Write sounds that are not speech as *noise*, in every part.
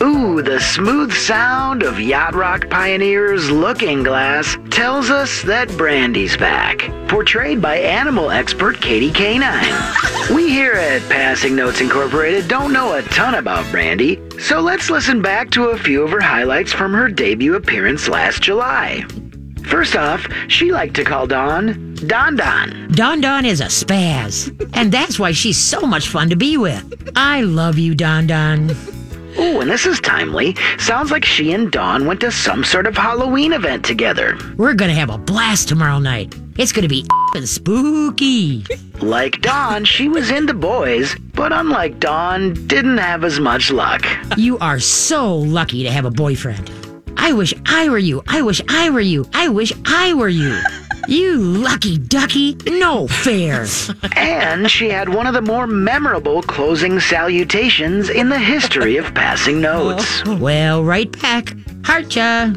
Ooh, the smooth sound of Yacht Rock Pioneer's Looking Glass tells us that Brandy's back. Portrayed by animal expert Katie Canine. we here at Passing Notes Incorporated don't know a ton about Brandy, so let's listen back to a few of her highlights from her debut appearance last July. First off, she liked to call Dawn Don Don. Don Don is a spaz, and that's why she's so much fun to be with. I love you, Don Don. Ooh, and this is timely. Sounds like she and Dawn went to some sort of Halloween event together. We're gonna have a blast tomorrow night. It's gonna be *laughs* spooky. Like Dawn, she was into boys, but unlike Dawn, didn't have as much luck. *laughs* You are so lucky to have a boyfriend. I wish I were you. I wish I were you. I wish I were you. You lucky ducky. No fair. *laughs* And she had one of the more memorable closing salutations in the history of passing notes. *laughs* Well, write back. Heart ya.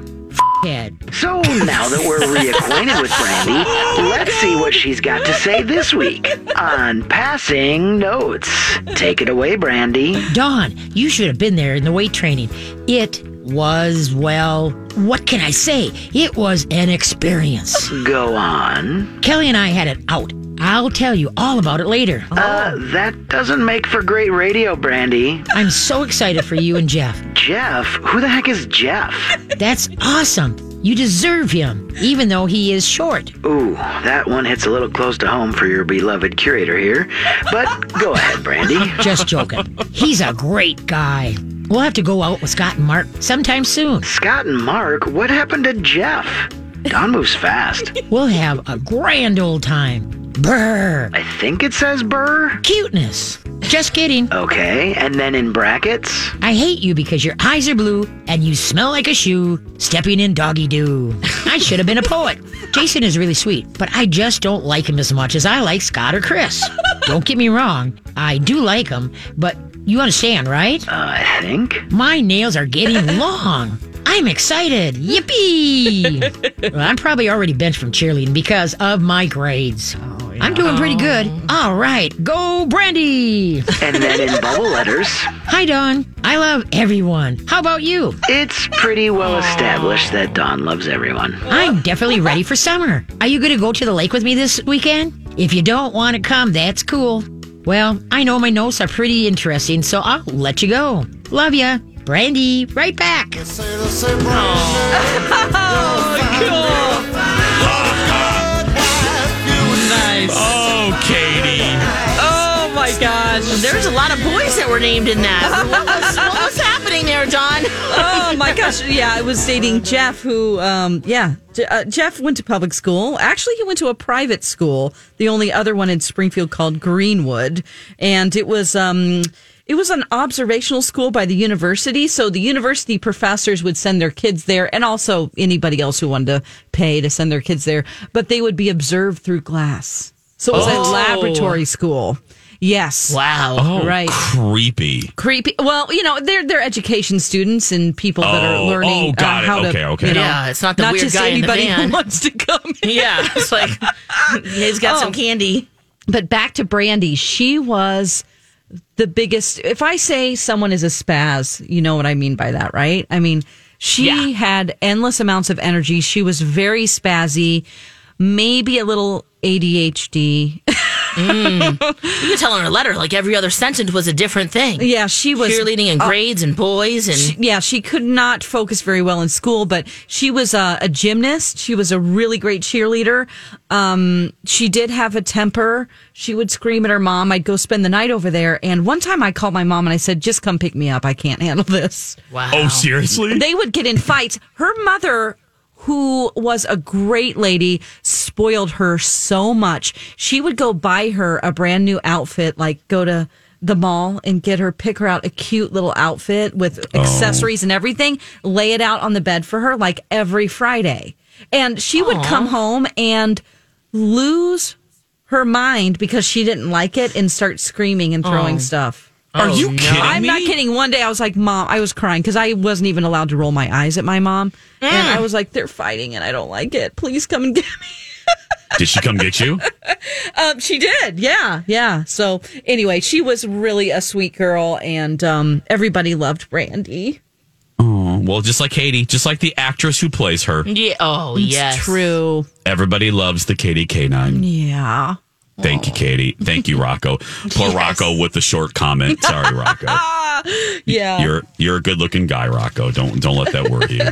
Head. So now that we're reacquainted with Brandy, let's see what she's got to say this week on Passing Notes. Take it away, Brandy. Dawn, you should have been there in the weight training. It was, well, what can I say? It was an experience. Go on. Kelly and I had it out. I'll tell you all about it later. Uh, that doesn't make for great radio, Brandy. I'm so excited for you and Jeff. Jeff? Who the heck is Jeff? That's awesome. You deserve him, even though he is short. Ooh, that one hits a little close to home for your beloved curator here. But go ahead, Brandy. *laughs* Just joking. He's a great guy. We'll have to go out with Scott and Mark sometime soon. Scott and Mark? What happened to Jeff? Dawn moves fast. *laughs* We'll have a grand old time. Brr. I think it says burr. Cuteness. Just kidding. Okay, and then in brackets? I hate you because your eyes are blue and you smell like a shoe stepping in doggy doo. I should have been a poet. Jason is really sweet, but I just don't like him as much as I like Scott or Chris. Don't get me wrong, I do like him, but you understand, right? Uh, I think. My nails are getting *laughs* long. I'm excited. Yippee! *laughs* well, I'm probably already benched from cheerleading because of my grades. Oh, yeah. I'm doing pretty good. All right, go Brandy! And then in bubble letters. Hi, Dawn. I love everyone. How about you? It's pretty well established that Dawn loves everyone. I'm definitely ready for summer. Are you going to go to the lake with me this weekend? If you don't want to come, that's cool. Well, I know my notes are pretty interesting, so I'll let you go. Love ya. Brandy, write back. Oh, cool. Oh, Nice. Oh, Katie. Oh my gosh. There's a lot of boys that were named in that. *laughs* there, John? *laughs* Oh my gosh. Yeah, I was dating Jeff, who, um, yeah, uh, Jeff went to public school. Actually, he went to a private school, the only other one in Springfield called Greenwood. And it was, um, it was an observational school by the university. So the university professors would send their kids there and also anybody else who wanted to pay to send their kids there, but they would be observed through glass. So it was Oh. a laboratory school. Yes. Wow. Oh, Right. creepy. Creepy. Well, you know, they're they're education students and people that are Oh, learning oh, got uh, it. how Okay, to. okay. You know, Yeah, it's not the weird just guy in the anybody van. who wants to come. in. *laughs* Yeah, it's like he's got some Oh. candy. But back to Brandy, she was the biggest. If I say someone is a spaz, you know what I mean by that, right? I mean, she Yeah. had endless amounts of energy. She was very spazzy, maybe a little ADHD. *laughs* *laughs* You could tell in her letter, like every other sentence was a different thing. yeah, she was Cheerleading and uh, grades and boys and she- yeah, she could not focus very well in school, but she was a, a gymnast. She was a really great cheerleader. Um, she did have a temper. She would scream at her mom. I'd go spend the night over there. And one time I called my mom and I said, just come pick me up. I can't handle this. wow. Oh, seriously? They would get in fights. Her mother, who was a great lady, spoiled her so much. She would go buy her a brand new outfit, like go to the mall and get her, pick her out a cute little outfit with oh. accessories and everything, lay it out on the bed for her like every Friday. And she would come home and lose her mind because she didn't like it and start screaming and throwing oh. stuff. Are Oh, you no. kidding I'm me? not kidding. One day I was like, Mom, I was crying because I wasn't even allowed to roll my eyes at my mom. And I was like, they're fighting and I don't like it. Please come and get me. *laughs* Did she come get you? Um, she did. Yeah. Yeah. So anyway, she was really a sweet girl and um, everybody loved Brandy. Oh, well, just like Katie, just like the actress who plays her, Yeah. Oh, yes. True. everybody loves the Katie K9. Yeah. Thank you, Katie. Thank you, Rocco. Poor Rocco with the short comment. Sorry, Rocco. *laughs* Yeah. You're you're a good looking guy, Rocco. Don't don't let that worry you.